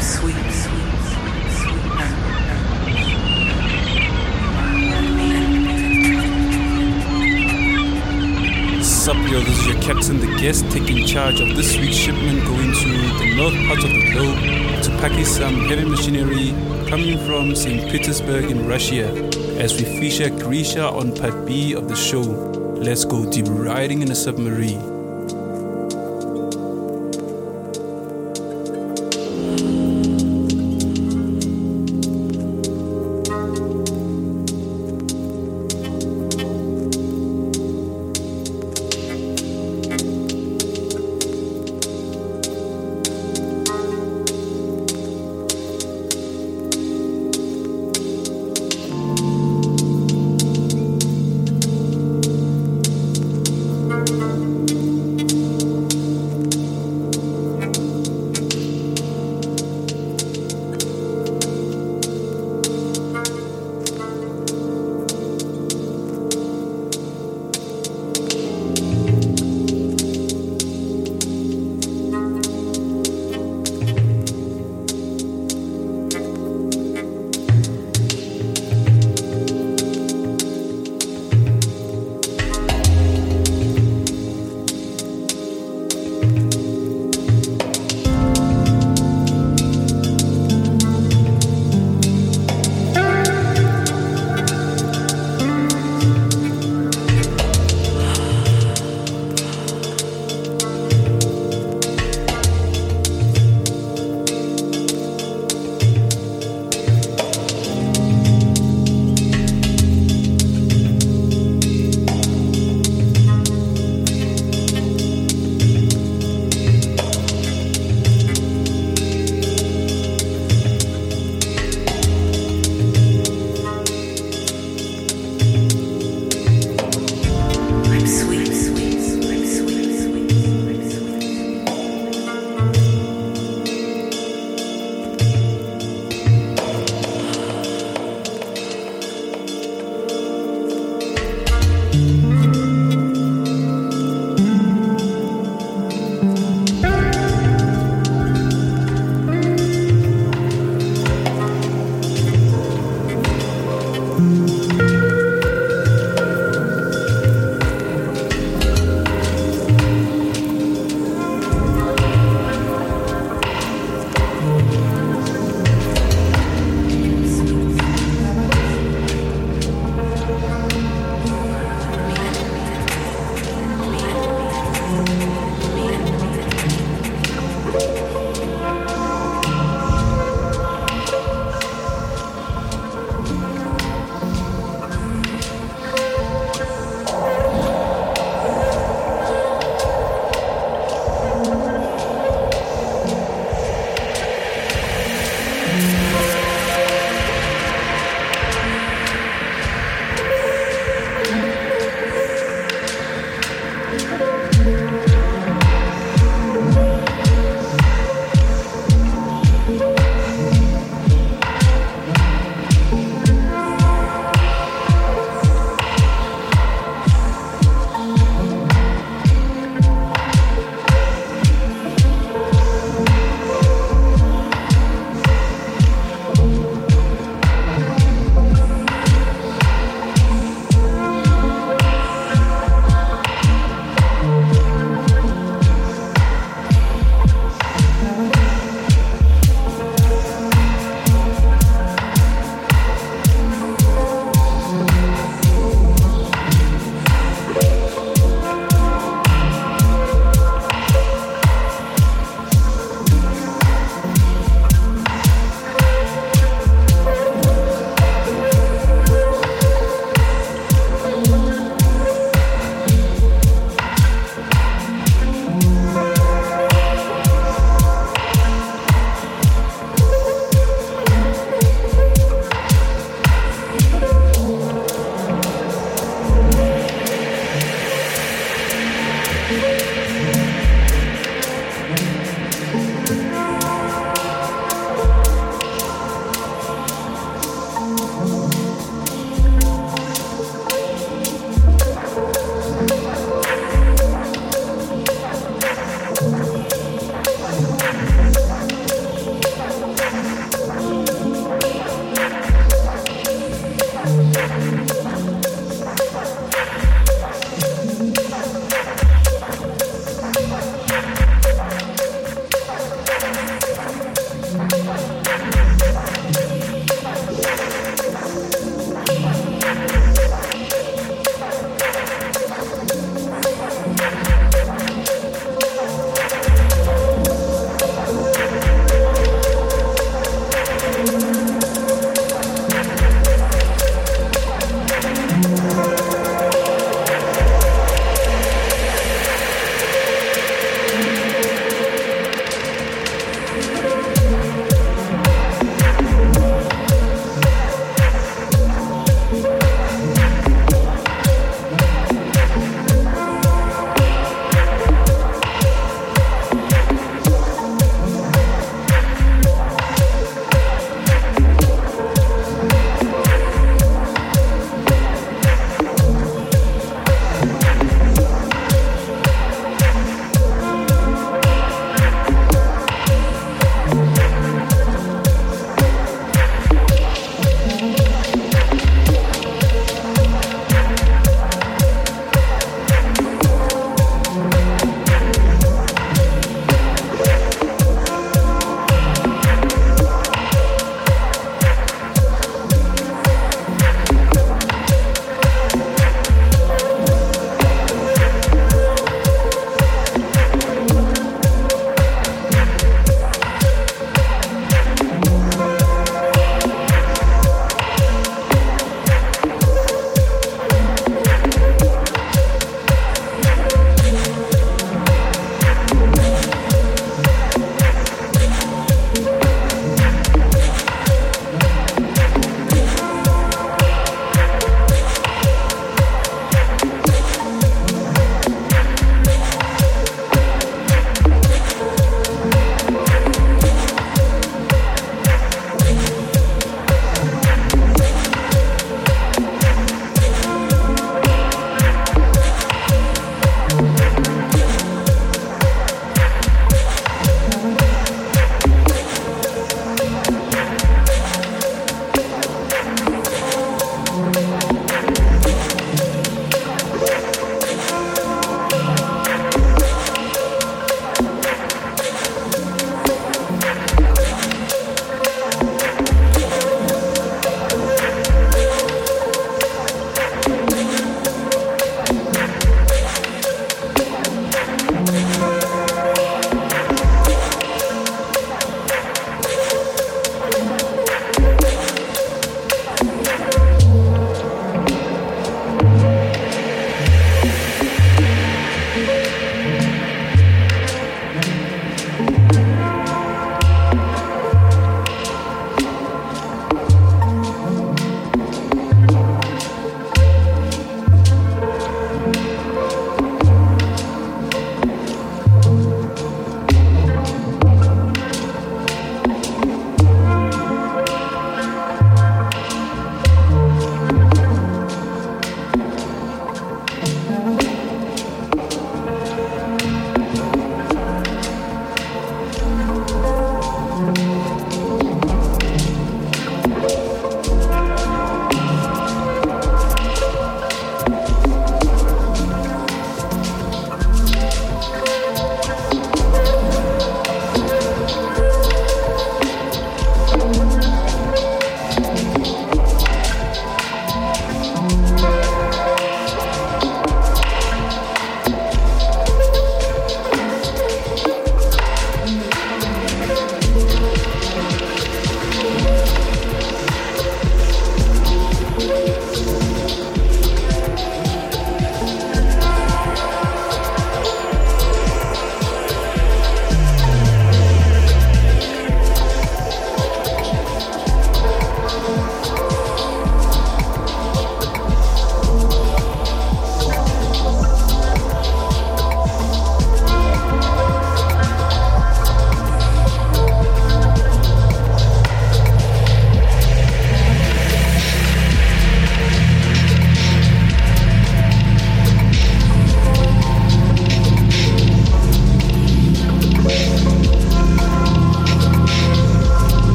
sweet yo, this is your captain, the guest, taking charge of this week's shipment going to the north part of the globe to package some heavy machinery coming from St. Petersburg in Russia as we feature Grisha on part B of the show. Let's go deep riding in a submarine.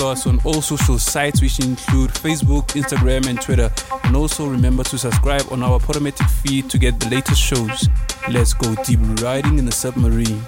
All social sites, which include Facebook, Instagram, and Twitter. And also remember to subscribe on our Podomatic feed to get the latest shows. Let's go deep riding in the submarine.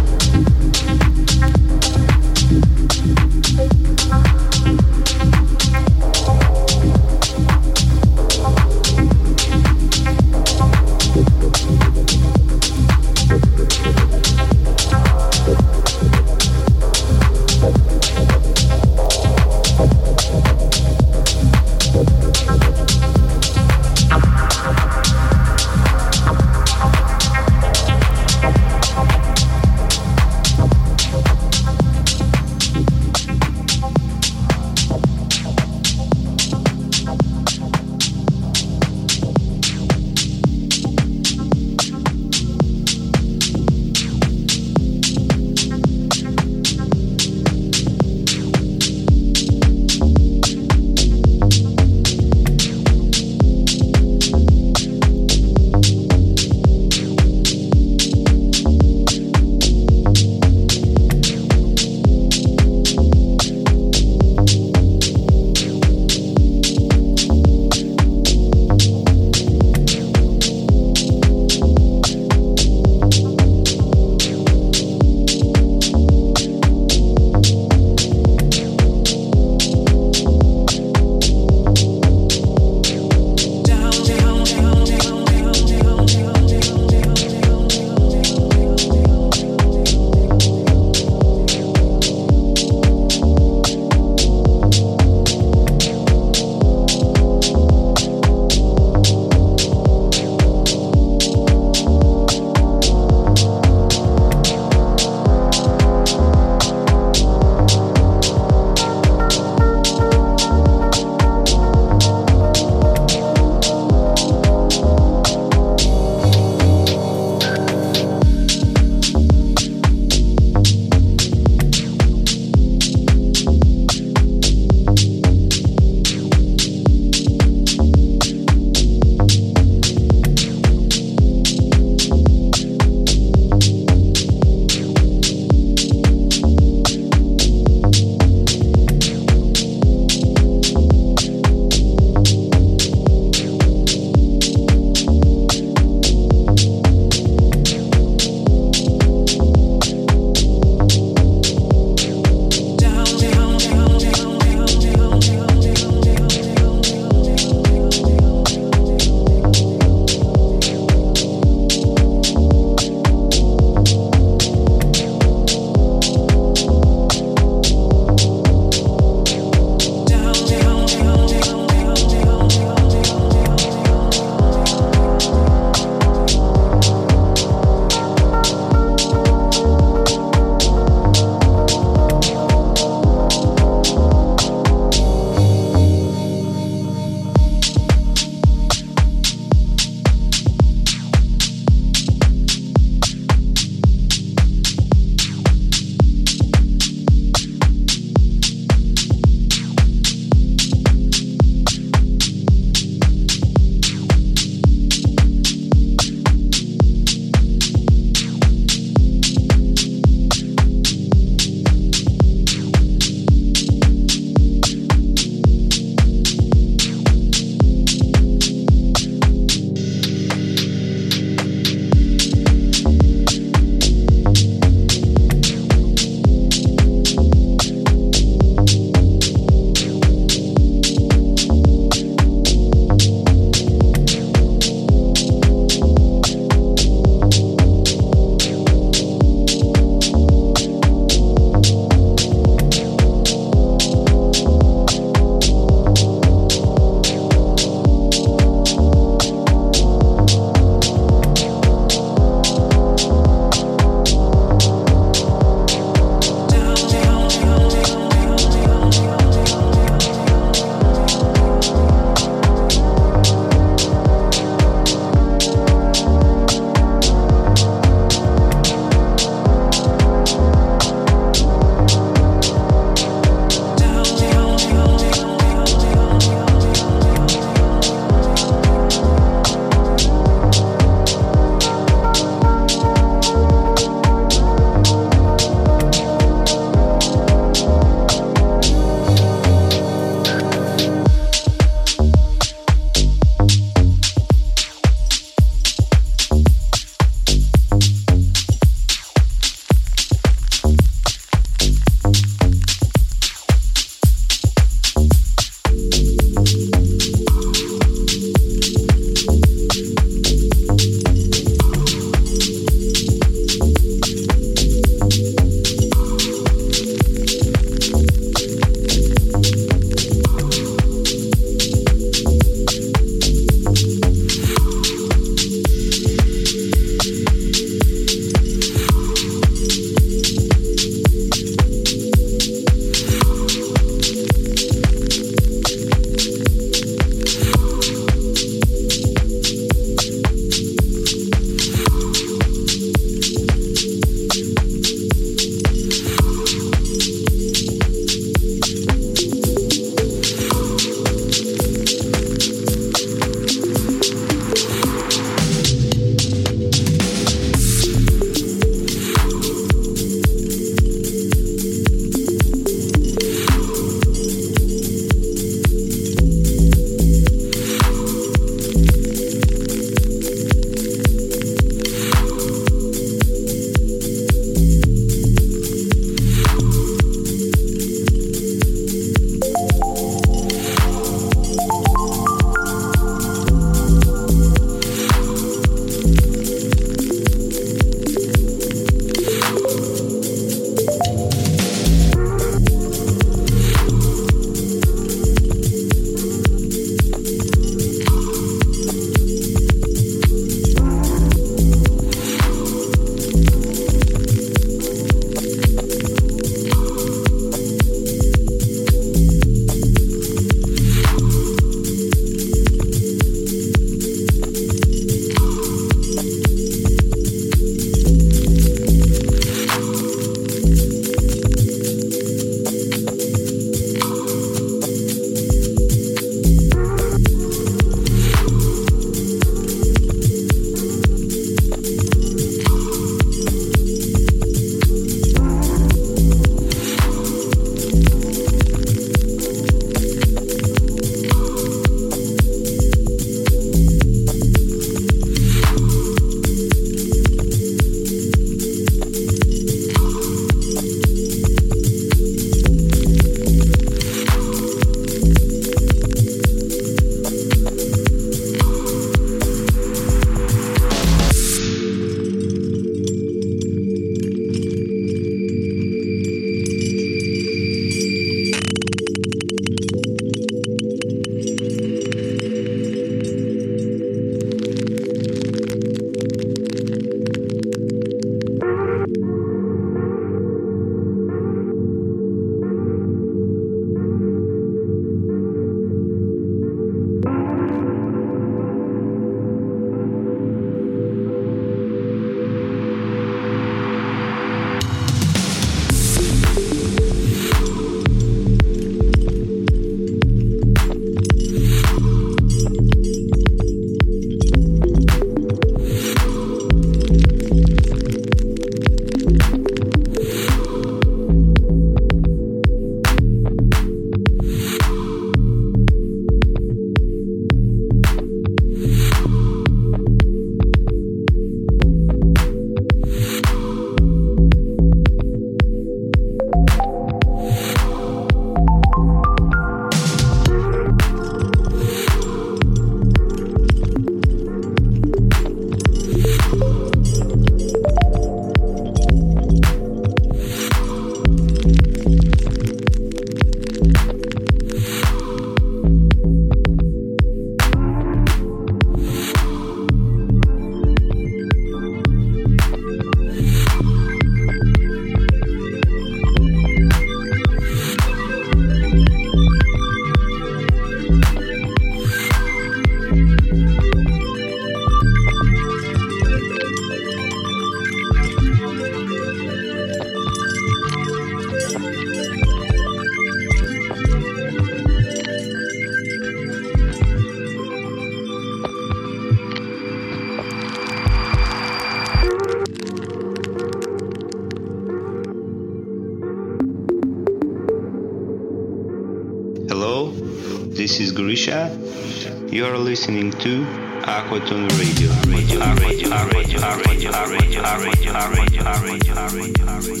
Listening to Aquatone Radio. Radio, Radio, Radio, Radio, Radio, Radio, Radio, Radio, Radio, Radio.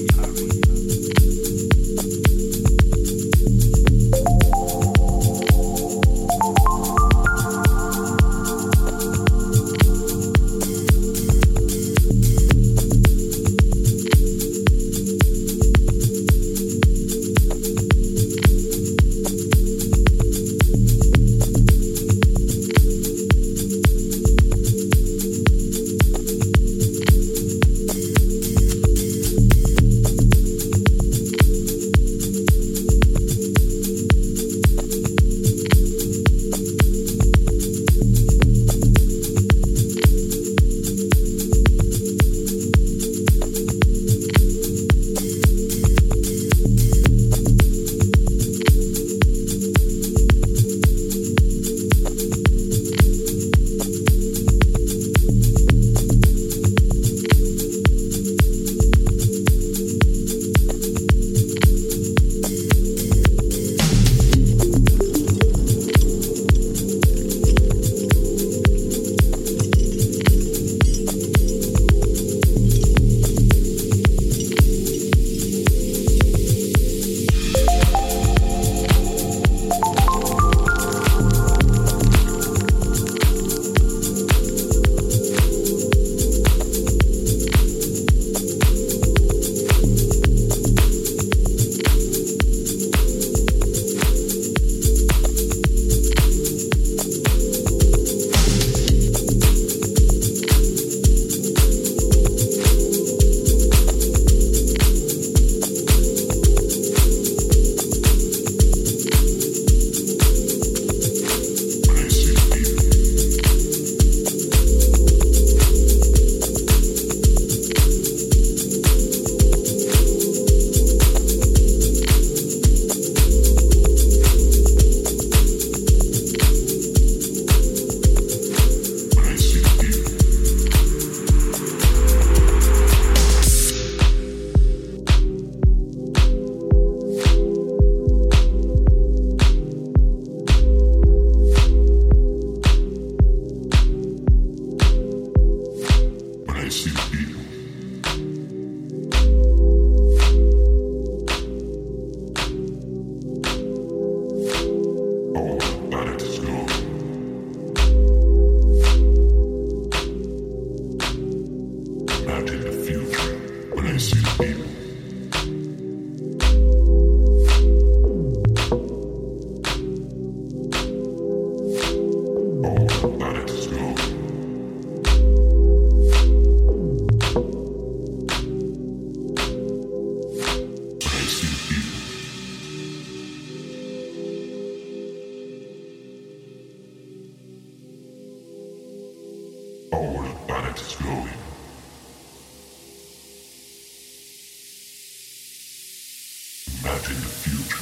in the future.